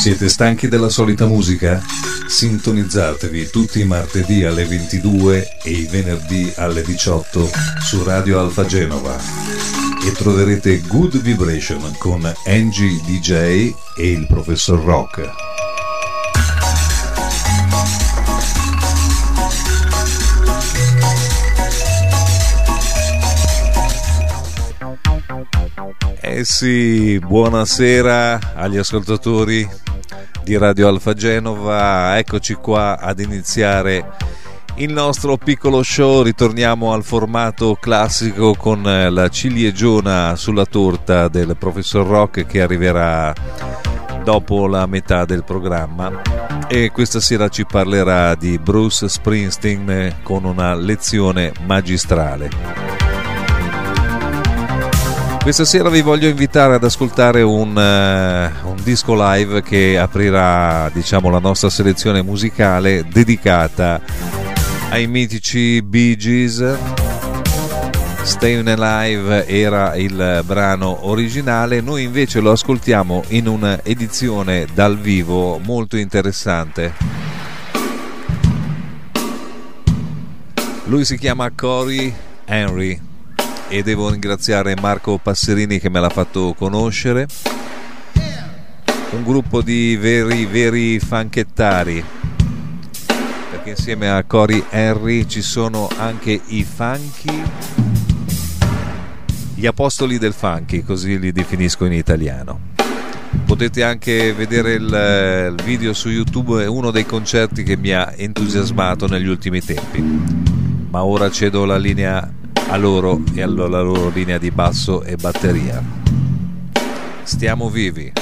Siete stanchi della solita musica? Sintonizzatevi tutti i martedì alle 22 e i venerdì alle 18 su Radio Alfa Genova e troverete Good Vibration con Angie DJ e il professor Rock. Eh sì, buonasera agli ascoltatori di Radio Alfa Genova, eccoci qua ad iniziare il nostro piccolo show, ritorniamo al formato classico con la ciliegiona sulla torta del professor Rock che arriverà dopo la metà del programma. E questa sera ci parlerà di Bruce Springsteen con una lezione magistrale. Questa sera vi voglio invitare ad ascoltare un, uh, un, disco live che aprirà diciamo, la nostra selezione musicale dedicata ai mitici Bee Gees. Staying Alive era il brano originale, noi invece lo ascoltiamo in un'edizione dal vivo molto interessante. Lui si chiama Cory Henry e devo ringraziare Marco Passerini che me l'ha fatto conoscere. Un gruppo di veri, veri fanchettari, perché insieme a Cory Henry ci sono anche i funky, gli apostoli del funky, così li definisco in italiano. Potete anche vedere il, il video su YouTube, è uno dei concerti che mi ha entusiasmato negli ultimi tempi. Ma ora cedo la linea a loro e alla loro linea di basso e batteria. Stiamo vivi.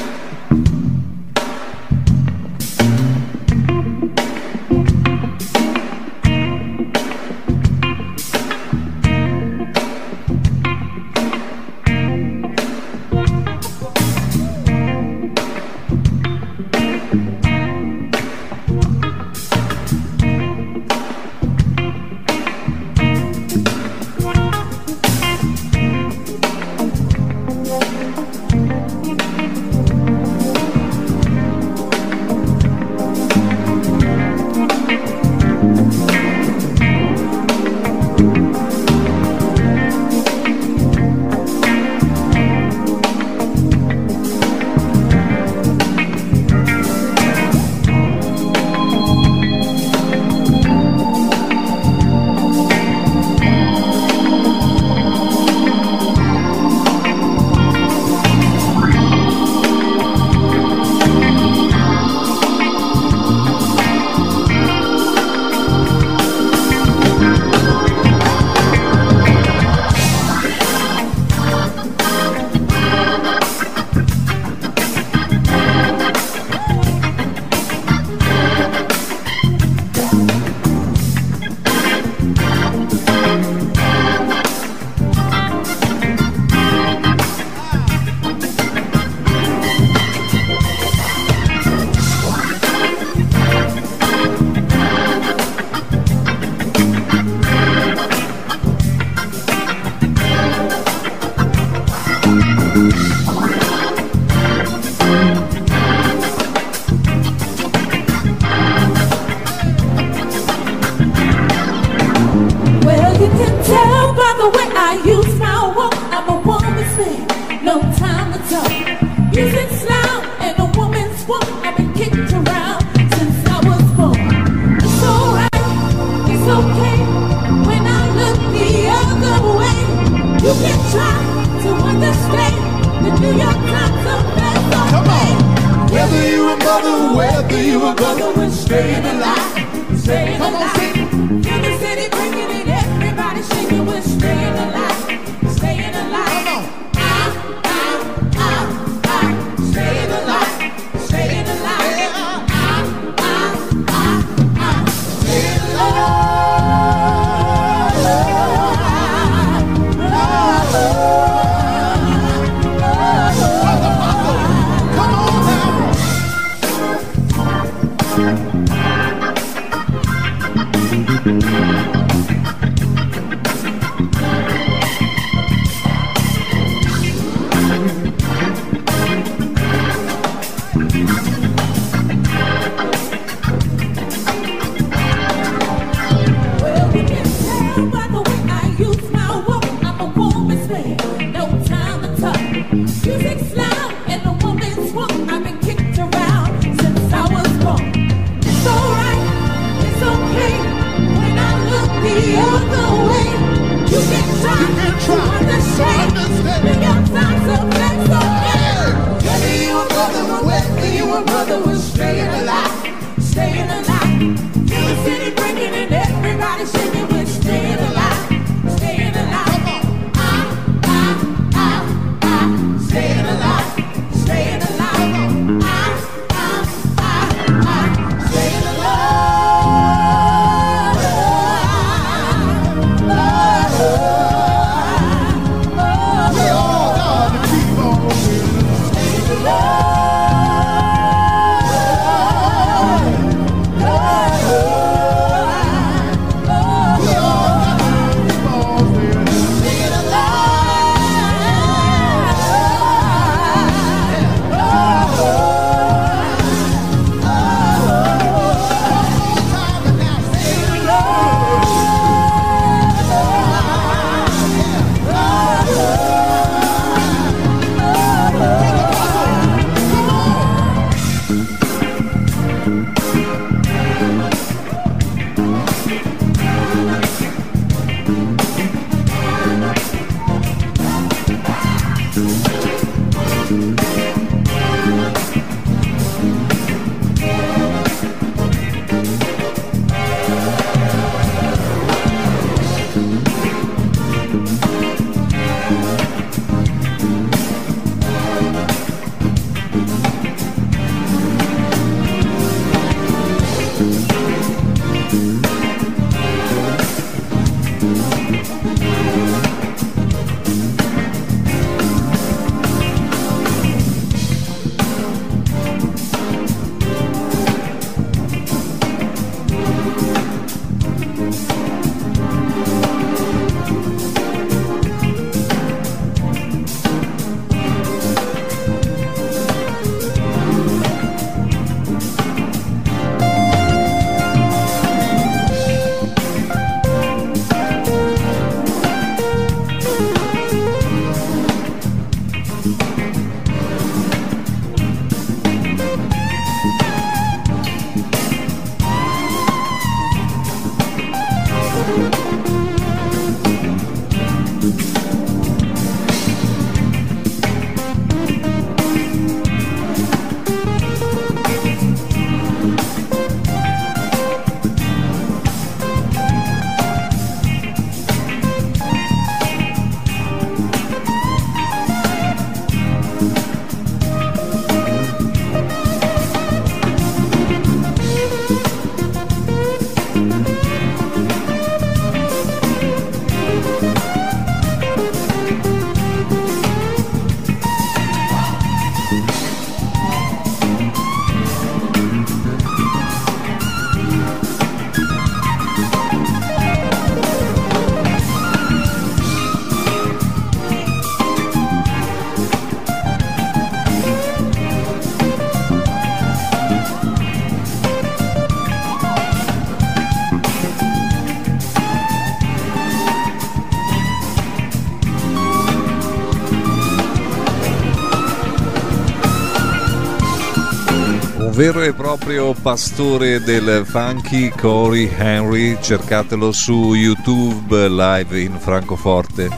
Vero e proprio pastore del funky Corey Henry, cercatelo su YouTube live in Francoforte.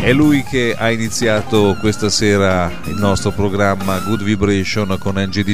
È lui che ha iniziato questa sera il nostro programma Good Vibration con Angie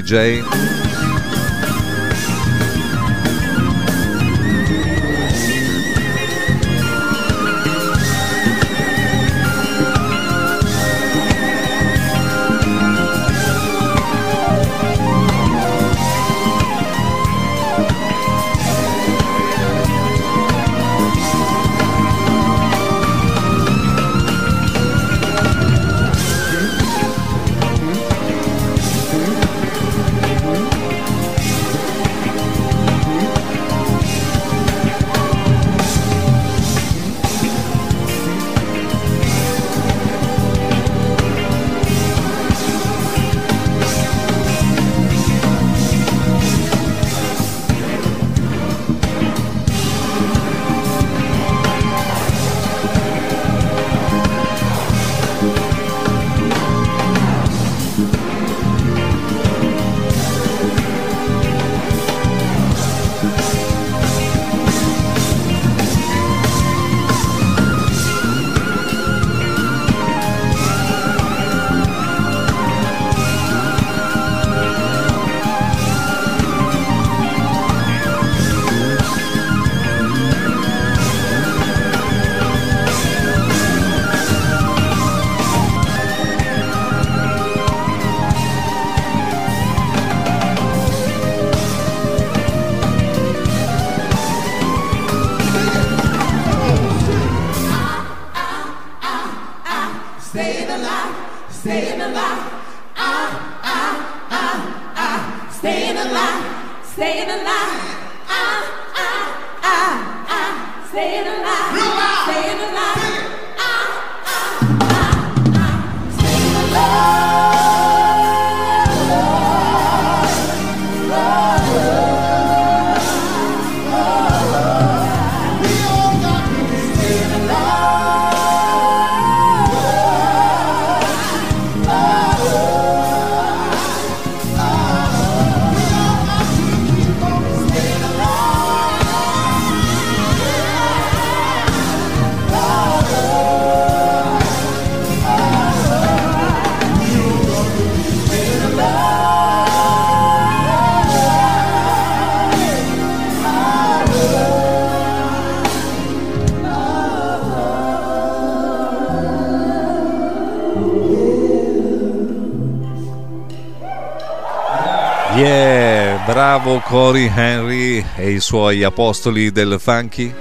Bravo Cory Henry e i suoi apostoli del funky.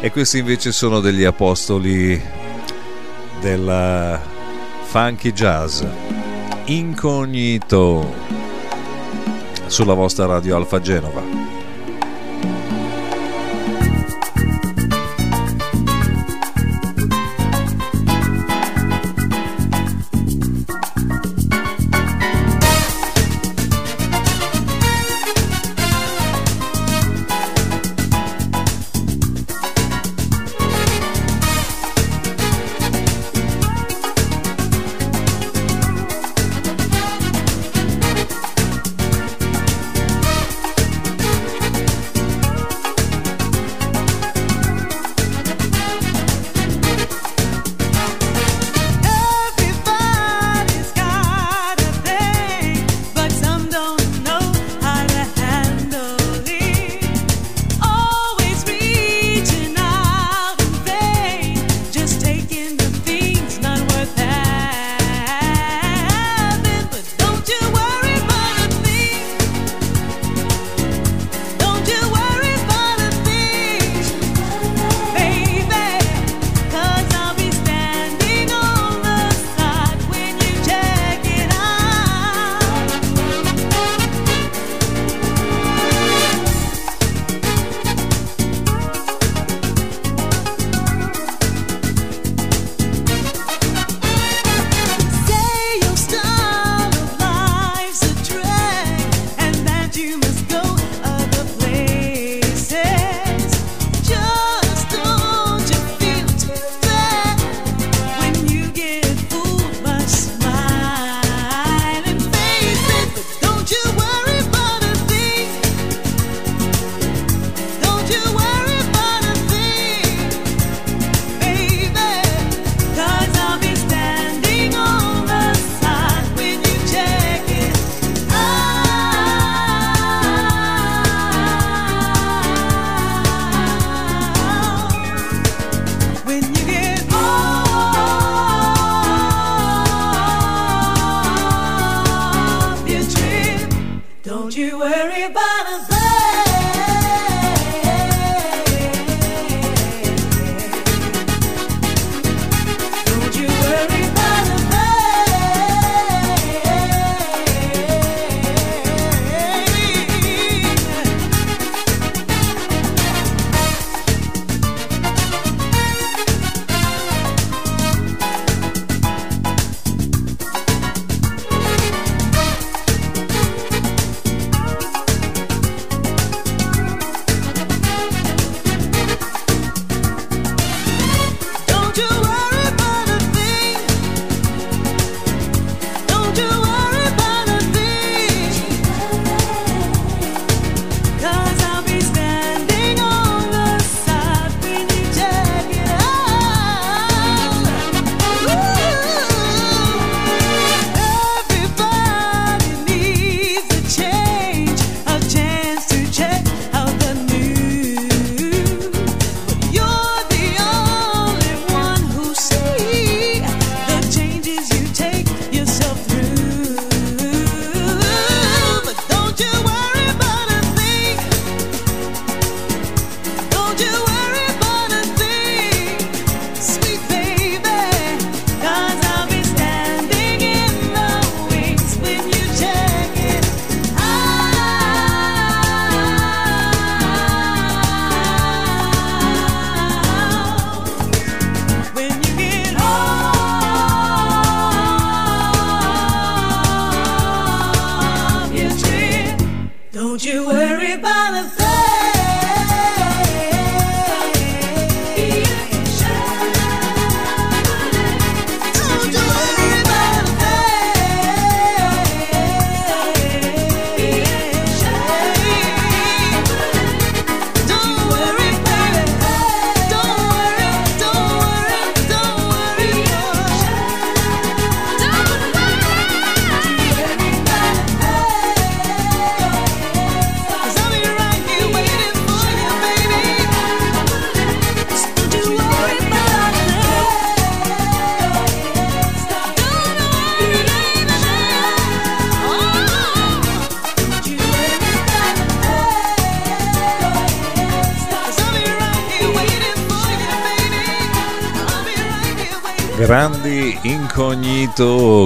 E questi invece sono degli apostoli del funky jazz. Incognito sulla vostra radio Alfa Genova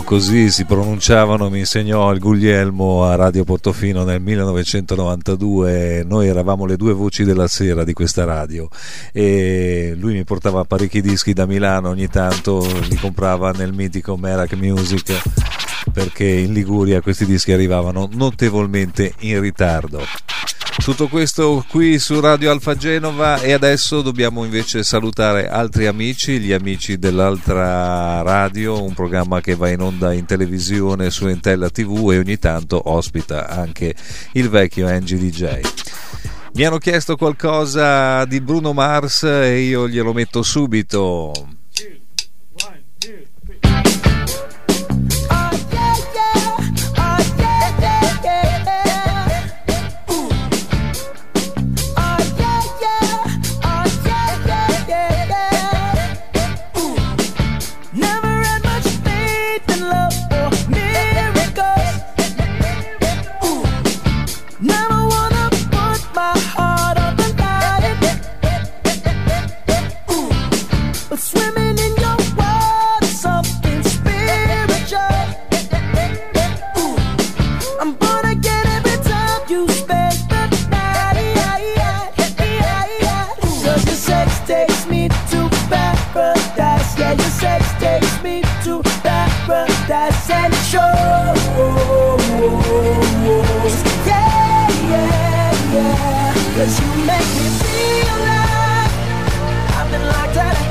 così si pronunciavano, mi insegnò il Guglielmo a Radio Portofino nel 1992. Noi eravamo le due voci della sera di questa radio e lui mi portava parecchi dischi da Milano, ogni tanto li comprava nel mitico Merak Music perché in Liguria questi dischi arrivavano notevolmente in ritardo. Tutto questo qui su Radio Alfa Genova e adesso dobbiamo invece salutare altri amici, gli amici dell'altra radio, un programma che va in onda in televisione su Entella TV e ogni tanto ospita anche il vecchio Angie DJ. Mi hanno chiesto qualcosa di Bruno Mars e io glielo metto subito. Cause you make me feel like I've been locked out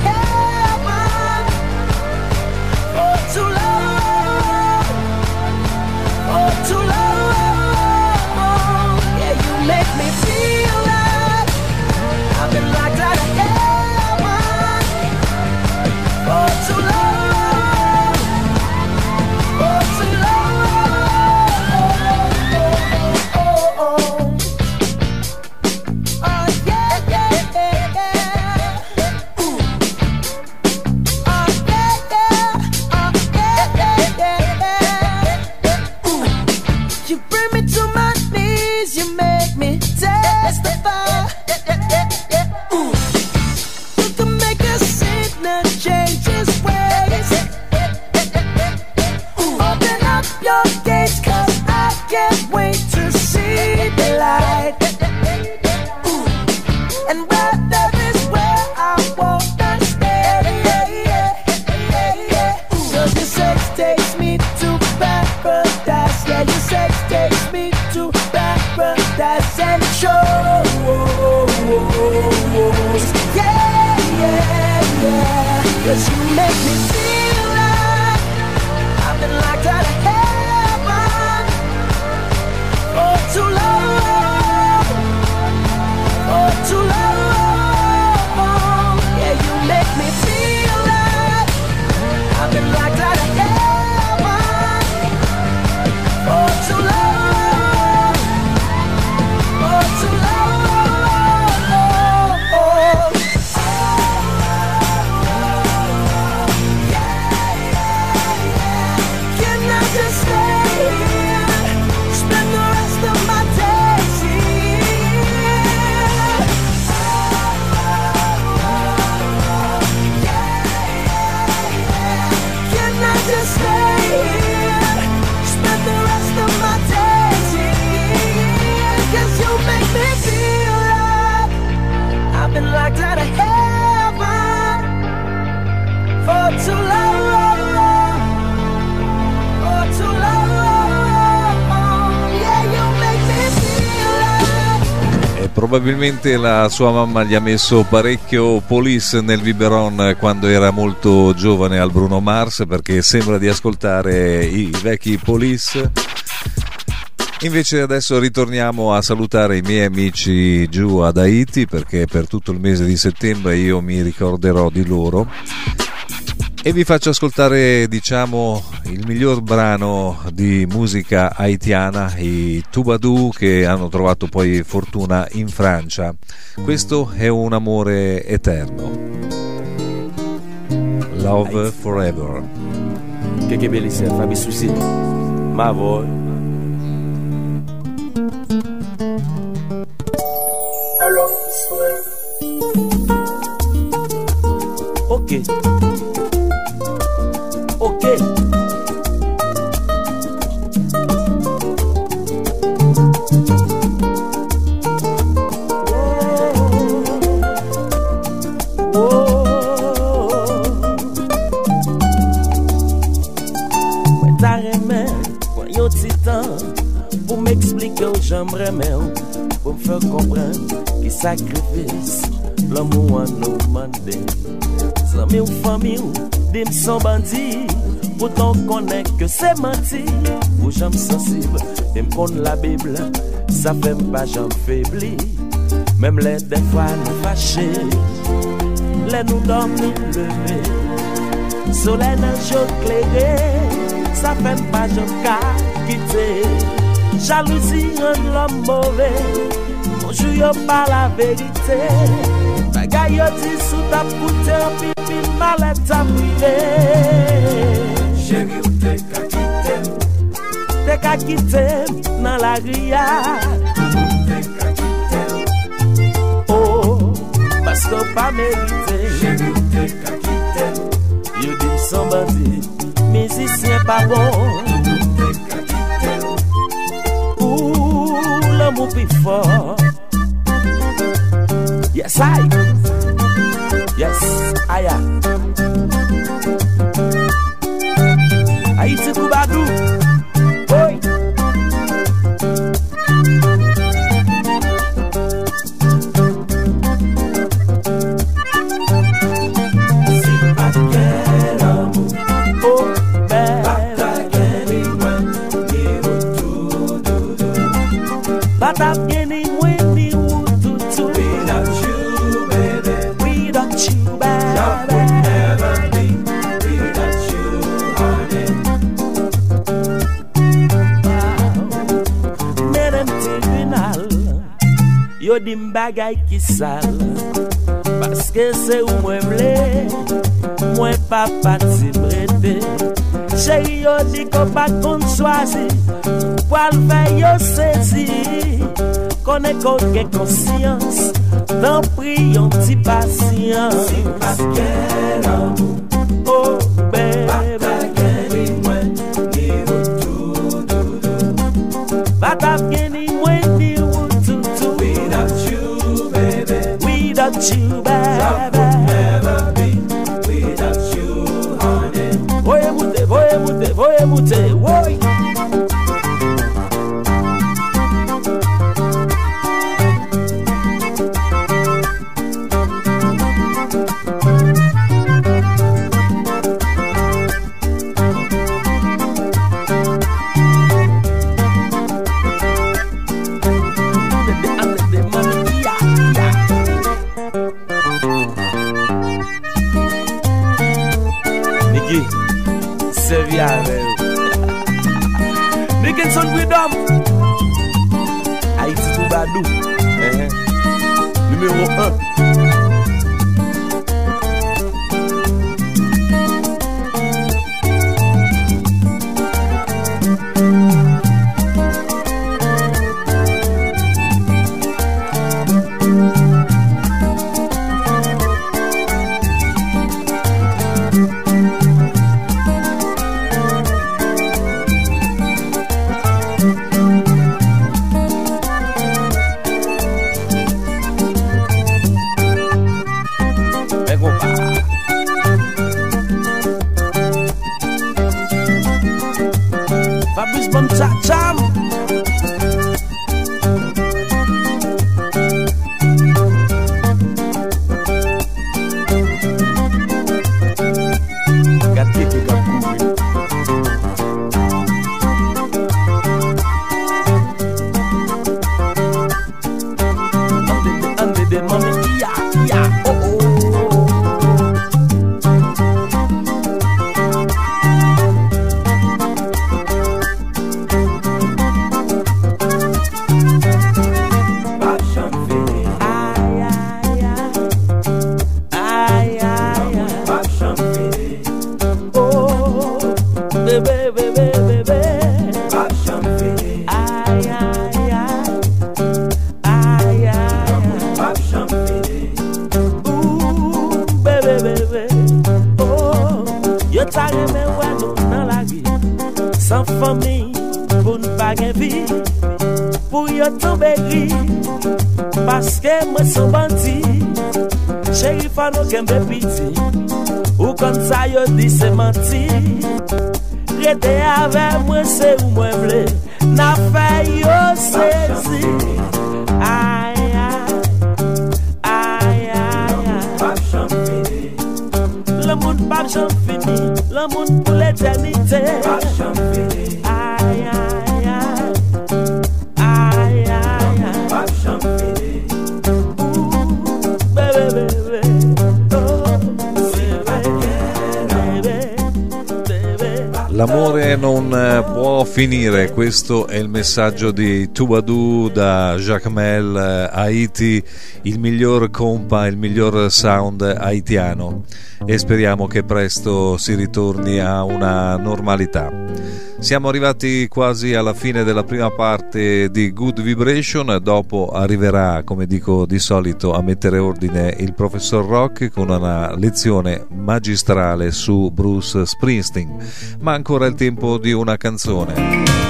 probabilmente la sua mamma gli ha messo parecchio police nel biberon quando era molto giovane al Bruno Mars perché sembra di ascoltare i vecchi police. Invece adesso ritorniamo a salutare i miei amici giù ad Haiti perché per tutto il mese di settembre io mi ricorderò di loro e vi faccio ascoltare diciamo il miglior brano di musica haitiana i Tubadou che hanno trovato poi fortuna in Francia. Questo è un amore eterno. Love Forever. Che che bellissima Fabi Susi ma voi. Ok Jam remè ou pou m fè kompren Ki sakrifis l'amou an nou mande Zami ou fami ou dim son bandi Poutan konen ke se manti Ou jam sensib dim kon la bible Sa fèm pa jam febli Mem lè defwa nou fache Lè nou dom nou leve Solè nan jok lege Sa fèm pa jam ka kite Jalousi yon l'om mouve Monjou yo pa la verite Bagay yo di sou tap koute An pipi malet ap prive Chéri ou te kakitem Te kakitem nan la ria Te kakitem Oh, pasto pa merite Chéri ou te kakitem Yo di son bandi Mizisyen pa bon. before. Yes, I. Yes, I am. I eat a kubadu. di m bagay ki sal. Paske se ou mwen vle Mwen pa pati brete Cheri yo di ko pa kon chwazi Pwal fè yo sezi. Kone kon gen konsyans Dan pri yon ti pasyans Si pa gen amou questo è il messaggio di Tubadou da Jacques Mel, eh, Haiti, il miglior compa, il miglior sound haitiano e speriamo che presto si ritorni a una normalità. Siamo arrivati quasi alla fine della prima parte di Good Vibration, dopo arriverà, come dico di solito, a mettere ordine il professor Rock con una lezione magistrale su Bruce Springsteen, ma ancora il tempo di una canzone.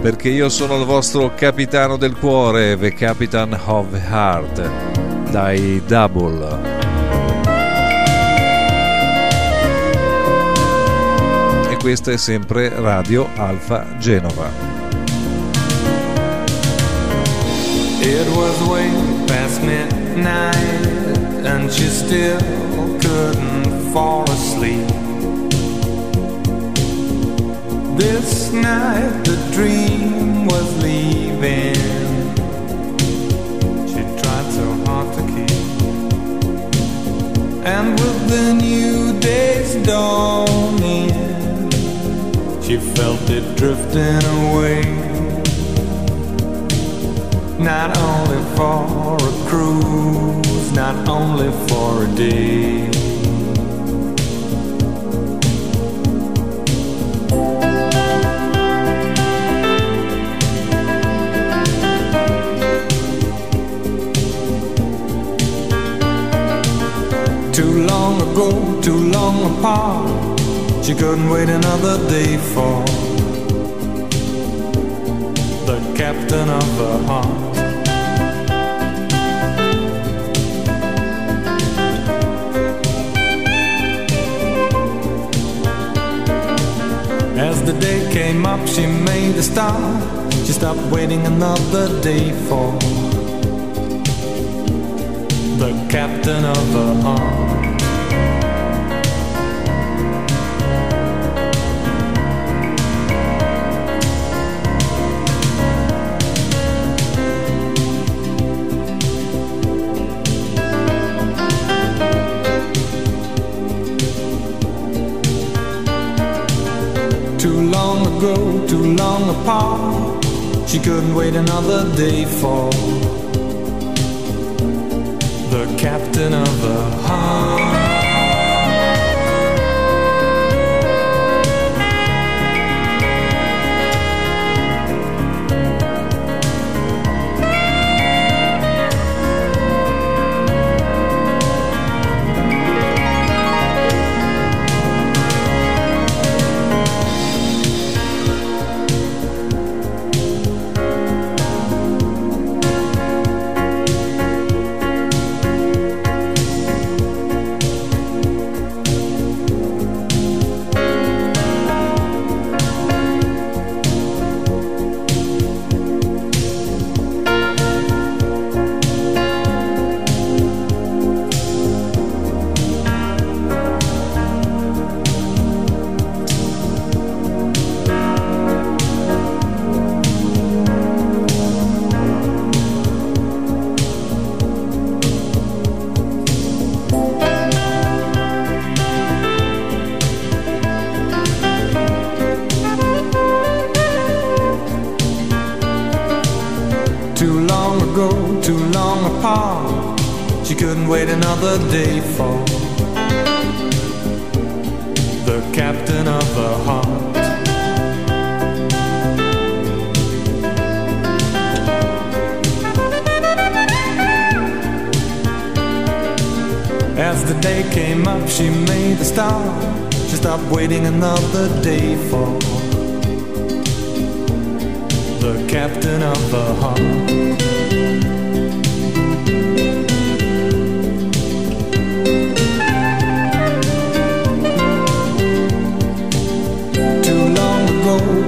Perché io sono il vostro capitano del cuore, The Captain of the Heart, dai Double. E questa è sempre Radio Alfa Genova. It was way past midnight, and she still couldn't fall asleep. This night the dream was leaving. She tried so hard to keep. And with the new day's dawning, she felt it drifting away. Not only for a cruise, not only for a day. Ago, too long apart, she couldn't wait another day for the captain of her heart. As the day came up, she made a start. She stopped waiting another day for the captain of her heart. Too long apart. She couldn't wait another day for the captain of the heart. Too long apart. She couldn't wait another day for the captain of her heart. As the day came up, she made a start. She stopped waiting another day for the captain of her heart.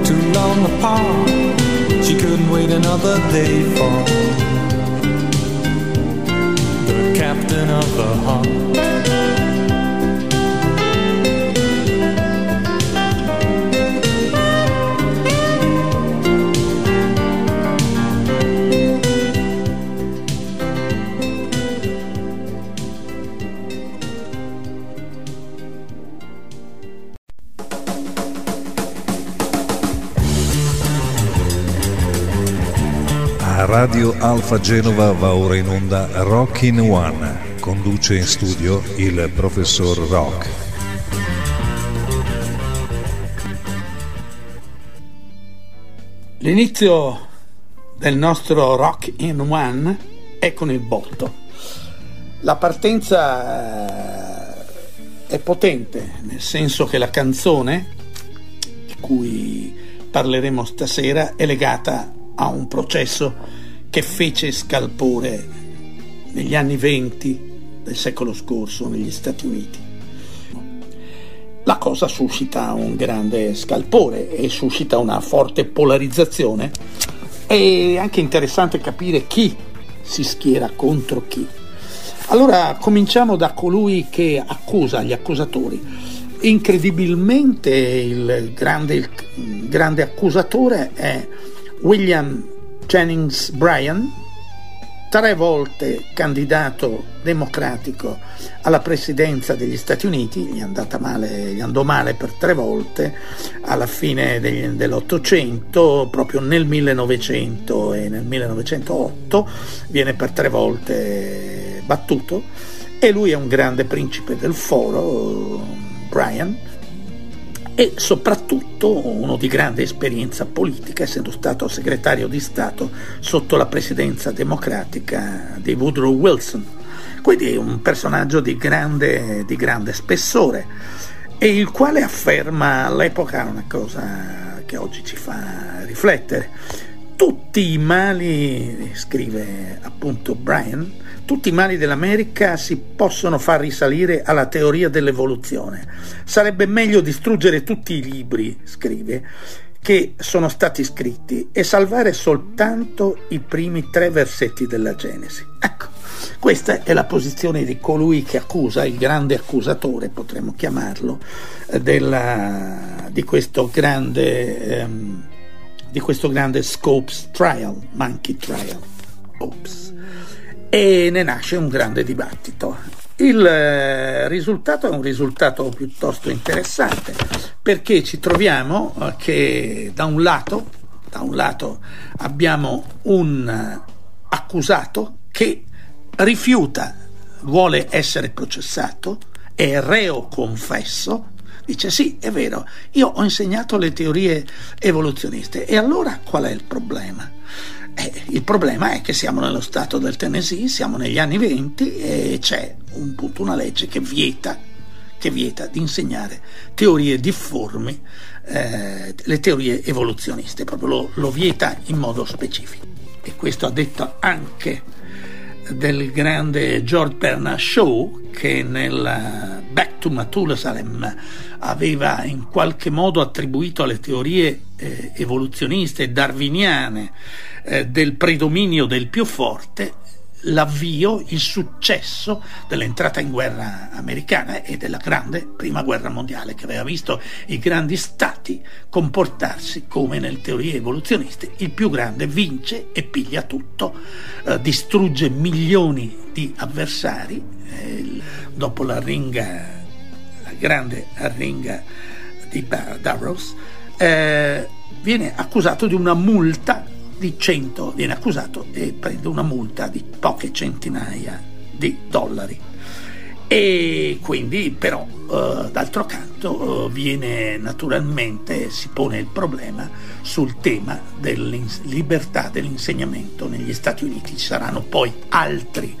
too long apart. She couldn't wait another day for The captain of the heart. Alfa Genova va ora in onda Rock in One. Conduce in studio il professor Rock. L'inizio del nostro Rock in One è con il botto. La partenza eh, è potente, nel senso che la canzone di cui parleremo stasera è legata a un processo che fece scalpore negli anni venti del secolo scorso negli Stati Uniti. La cosa suscita un grande scalpore e suscita una forte polarizzazione. È anche interessante capire chi si schiera contro chi. Allora cominciamo da colui che accusa gli accusatori. Incredibilmente il grande, il grande accusatore è William Jennings Bryan, tre volte candidato democratico alla presidenza degli Stati Uniti, gli, male, gli andò male per tre volte alla fine degli, dell'Ottocento, proprio nel 1900 e nel 1908 viene per tre volte battuto. E lui è un grande principe del foro, Bryan, e soprattutto uno di grande esperienza politica, essendo stato segretario di Stato sotto la presidenza democratica di Woodrow Wilson. Quindi un personaggio di grande, di grande spessore e il quale afferma all'epoca una cosa che oggi ci fa riflettere. Tutti i mali, scrive appunto Brian, tutti i mali dell'America si possono far risalire alla teoria dell'evoluzione. Sarebbe meglio distruggere tutti i libri, scrive, che sono stati scritti e salvare soltanto i primi tre versetti della Genesi. Ecco, questa è la posizione di colui che accusa, il grande accusatore, potremmo chiamarlo, della, di, questo grande, um, di questo grande Scopes Trial, Monkey Trial. Oops e ne nasce un grande dibattito. Il eh, risultato è un risultato piuttosto interessante perché ci troviamo eh, che da un lato, da un lato abbiamo un accusato che rifiuta, vuole essere processato, è reo confesso, dice sì, è vero, io ho insegnato le teorie evoluzioniste e allora qual è il problema? Eh, il problema è che siamo nello stato del Tennessee, siamo negli anni 20 e c'è un, una legge che vieta, che vieta di insegnare teorie difformi, eh, le teorie evoluzioniste, proprio lo, lo vieta in modo specifico. E questo ha detto anche del grande George Bernard Shaw che nel Back to Mathusalem aveva in qualche modo attribuito alle teorie eh, evoluzioniste darwiniane eh, del predominio del più forte l'avvio, il successo dell'entrata in guerra americana e della grande prima guerra mondiale che aveva visto i grandi stati comportarsi come nelle teorie evoluzioniste il più grande vince e piglia tutto eh, distrugge milioni di avversari eh, dopo la ringa la grande arringa di Davros eh, viene accusato di una multa di 100 viene accusato e prende una multa di poche centinaia di dollari. E quindi però eh, d'altro canto eh, viene naturalmente, si pone il problema sul tema della libertà dell'insegnamento negli Stati Uniti. Ci saranno poi altri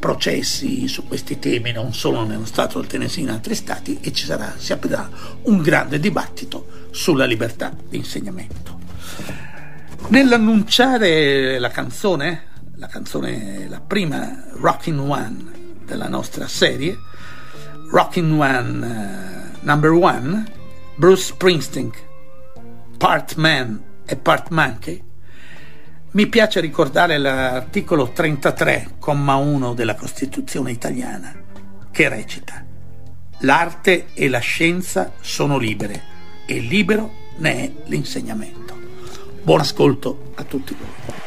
processi su questi temi, non solo nello Stato del Tennessee, in altri stati, e ci sarà, si aprirà un grande dibattito sulla libertà di insegnamento. Nell'annunciare la canzone, la canzone, la prima Rockin' One della nostra serie, Rockin' One uh, Number One, Bruce Springsteen, part man e part monkey, mi piace ricordare l'articolo 33,1 della Costituzione italiana, che recita L'arte e la scienza sono libere e libero ne è l'insegnamento. Buon ascolto a tutti voi.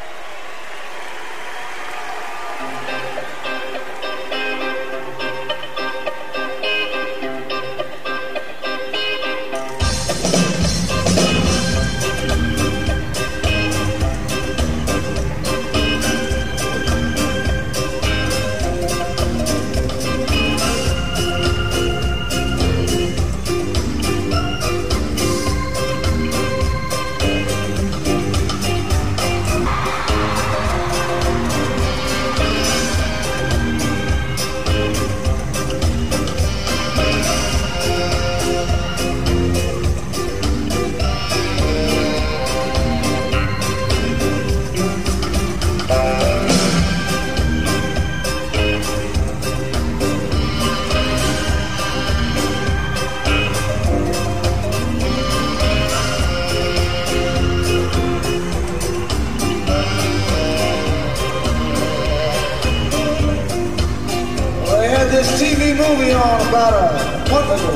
this TV movie on about a month ago.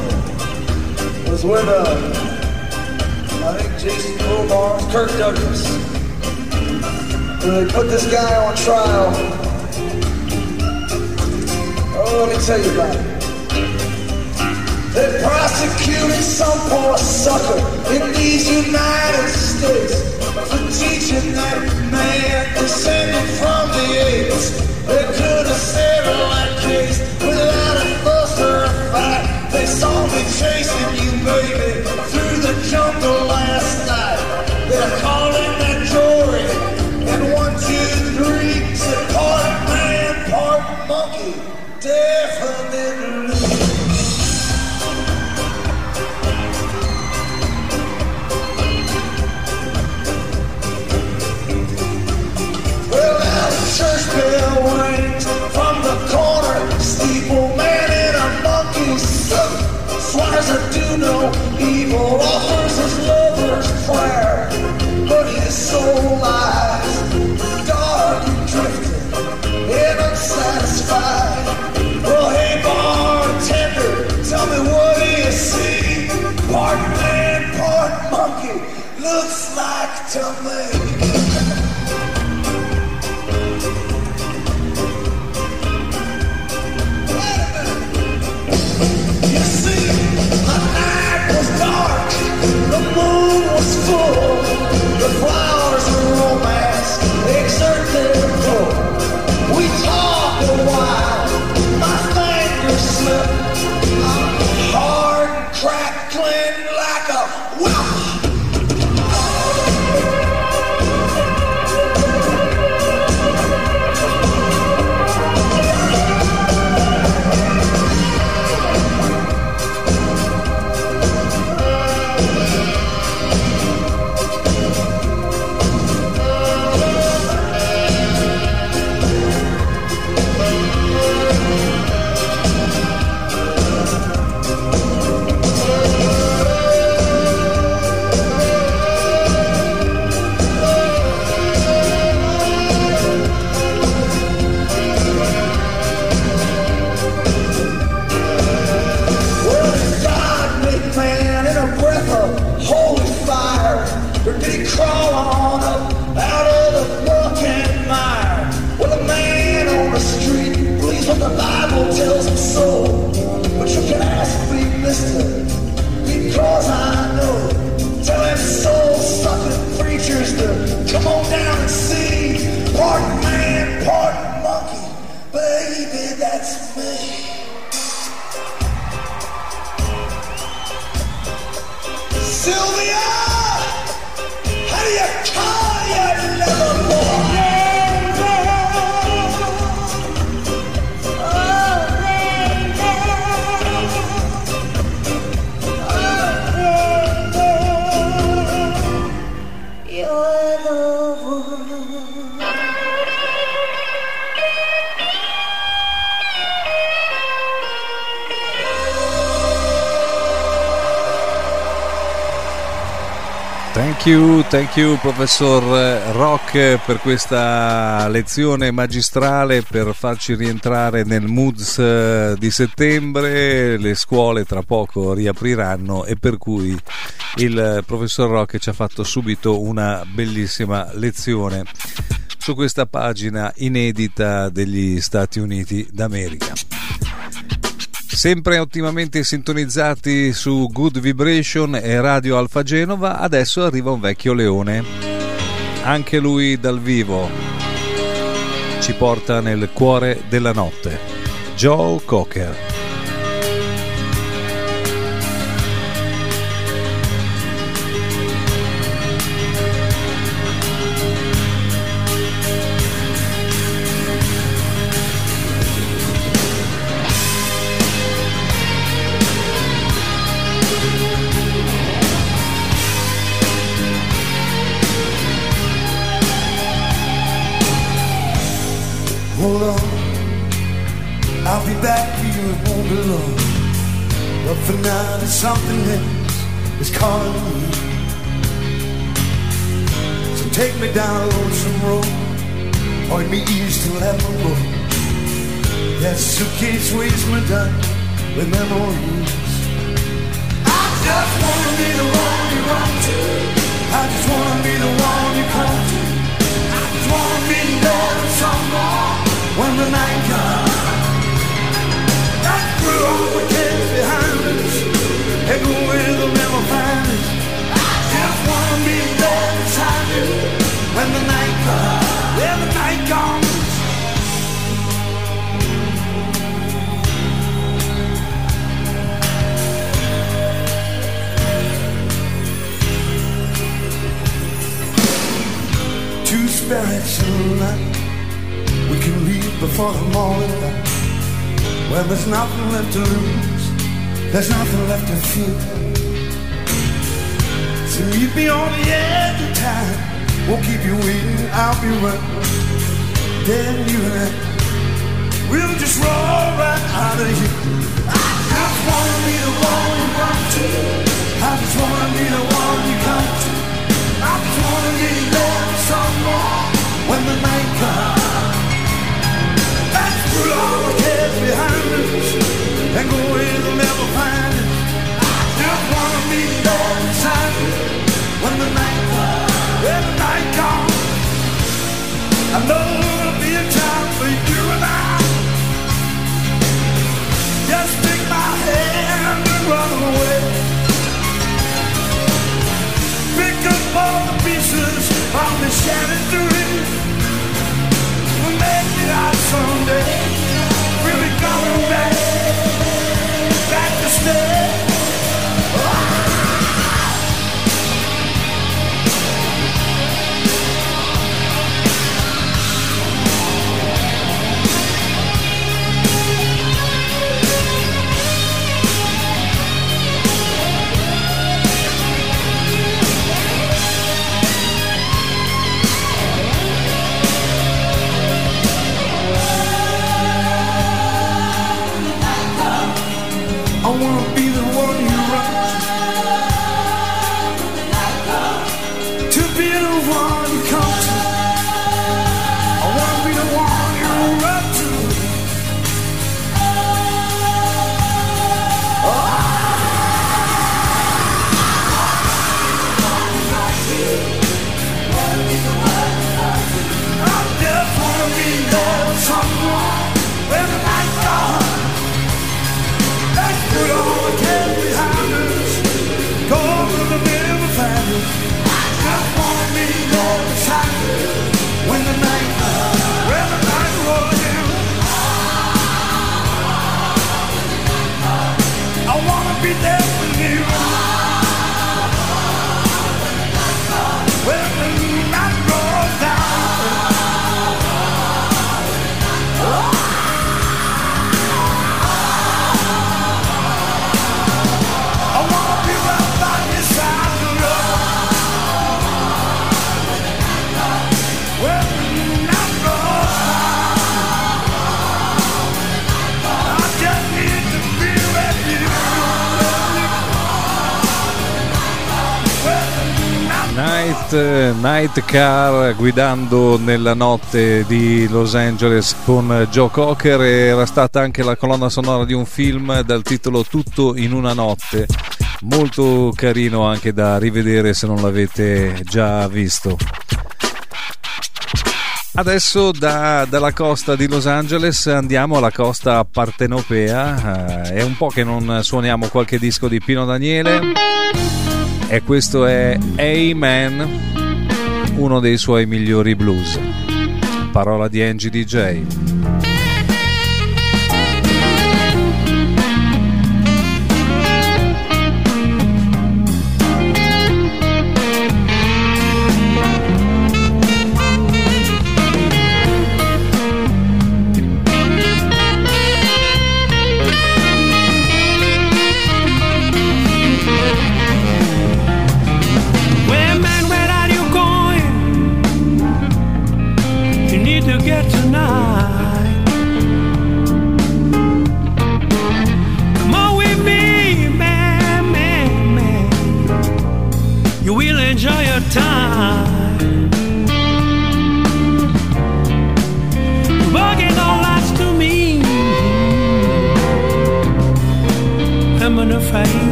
It was with, uh, I think Jason Omar, Kirk Douglas. And they put this guy on trial. Oh, let me tell you about it. They prosecuted some poor sucker in these United States for teaching that man descended from the apes they could have saved a case without a fuss or a fight. They saw me chasing you, baby, through the jungle last night. They called where, but his soul lies. Dark and drifting and unsatisfied. Well, hey, bartender, tell me what do you see? Part man, part monkey, looks like to me. fools, the flowers of romance exert their Thank you, thank you professor Rock per questa lezione magistrale per farci rientrare nel moods eh, di settembre, le scuole tra poco riapriranno e per cui il professor Rock ci ha fatto subito una bellissima lezione su questa pagina inedita degli Stati Uniti d'America. Sempre ottimamente sintonizzati su Good Vibration e Radio Alfa Genova, adesso arriva un vecchio leone. Anche lui dal vivo ci porta nel cuore della notte. Joe Cocker. Something else is calling me. So take me down a lonesome road, point me east to Leavenworth. That suitcase weighs me down with memories. I just wanna be the one you run to. I just wanna be the one you come to. I just wanna be there with someone when the night comes. There's nothing left to lose there's nothing left to fear. So meet me on the edge of time. Won't keep you waiting, I'll be running. Then you and I, we'll just roll right out of here. I just wanna be the one you run to. I just wanna be the one you come to. I just wanna be there for someone when the night comes. Put all the cares behind and go where they'll never find it. Just wanna be there when the night comes. When the night comes, I know it'll be a time for you and I. Just take my hand and run away. Pick up all the pieces of the shattered dream. Make it out someday. We'll be coming back. Night Car guidando nella notte di Los Angeles con Joe Cocker era stata anche la colonna sonora di un film dal titolo Tutto in una notte molto carino anche da rivedere se non l'avete già visto Adesso da, dalla costa di Los Angeles andiamo alla costa partenopea. Eh, è un po' che non suoniamo qualche disco di Pino Daniele. E questo è Amen, uno dei suoi migliori blues. Parola di Angie DJ.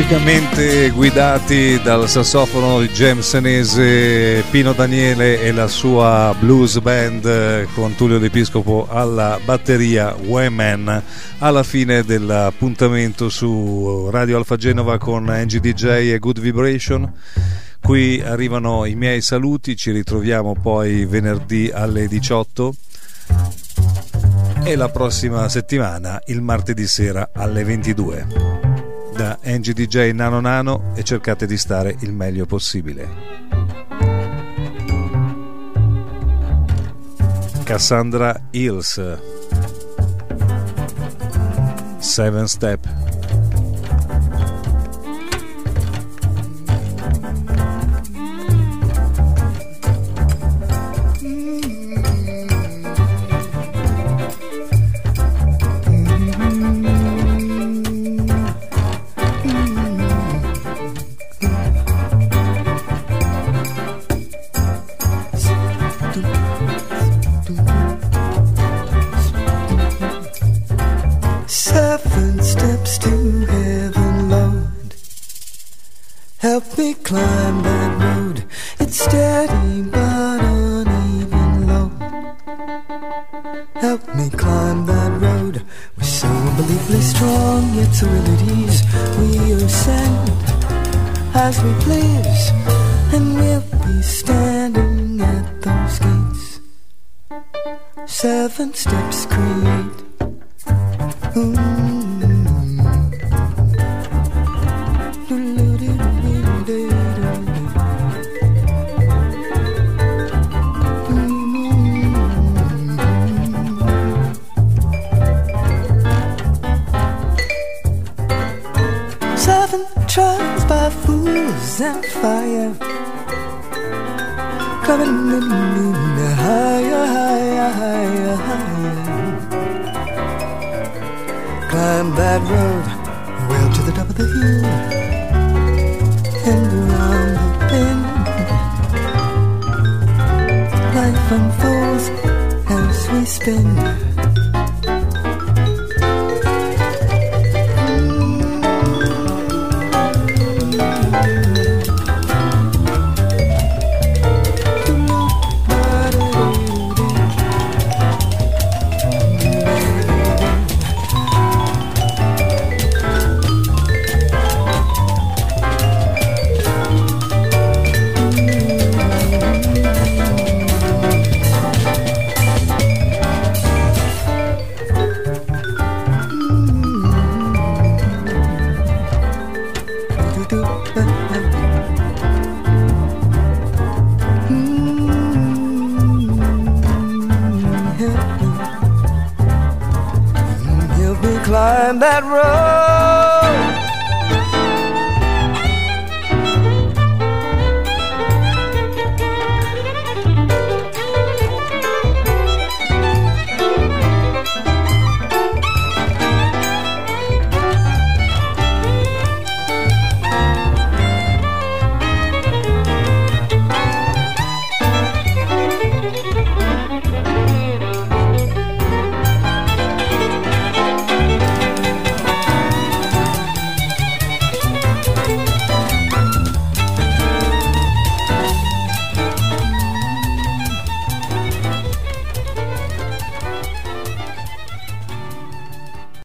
Magicamente guidati dal sassofono di James Senese, Pino Daniele e la sua blues band con Tullio D'Episcopo alla batteria Women alla fine dell'appuntamento su Radio Alfa Genova con Angie DJ e Good Vibration. Qui arrivano i miei saluti, ci ritroviamo poi venerdì alle 18 e la prossima settimana il martedì sera alle 22 da NGDJ Nano Nano e cercate di stare il meglio possibile. Cassandra Hills Seven Step climb that road well to the top of the hill and around the bend. Life unfolds as we spin.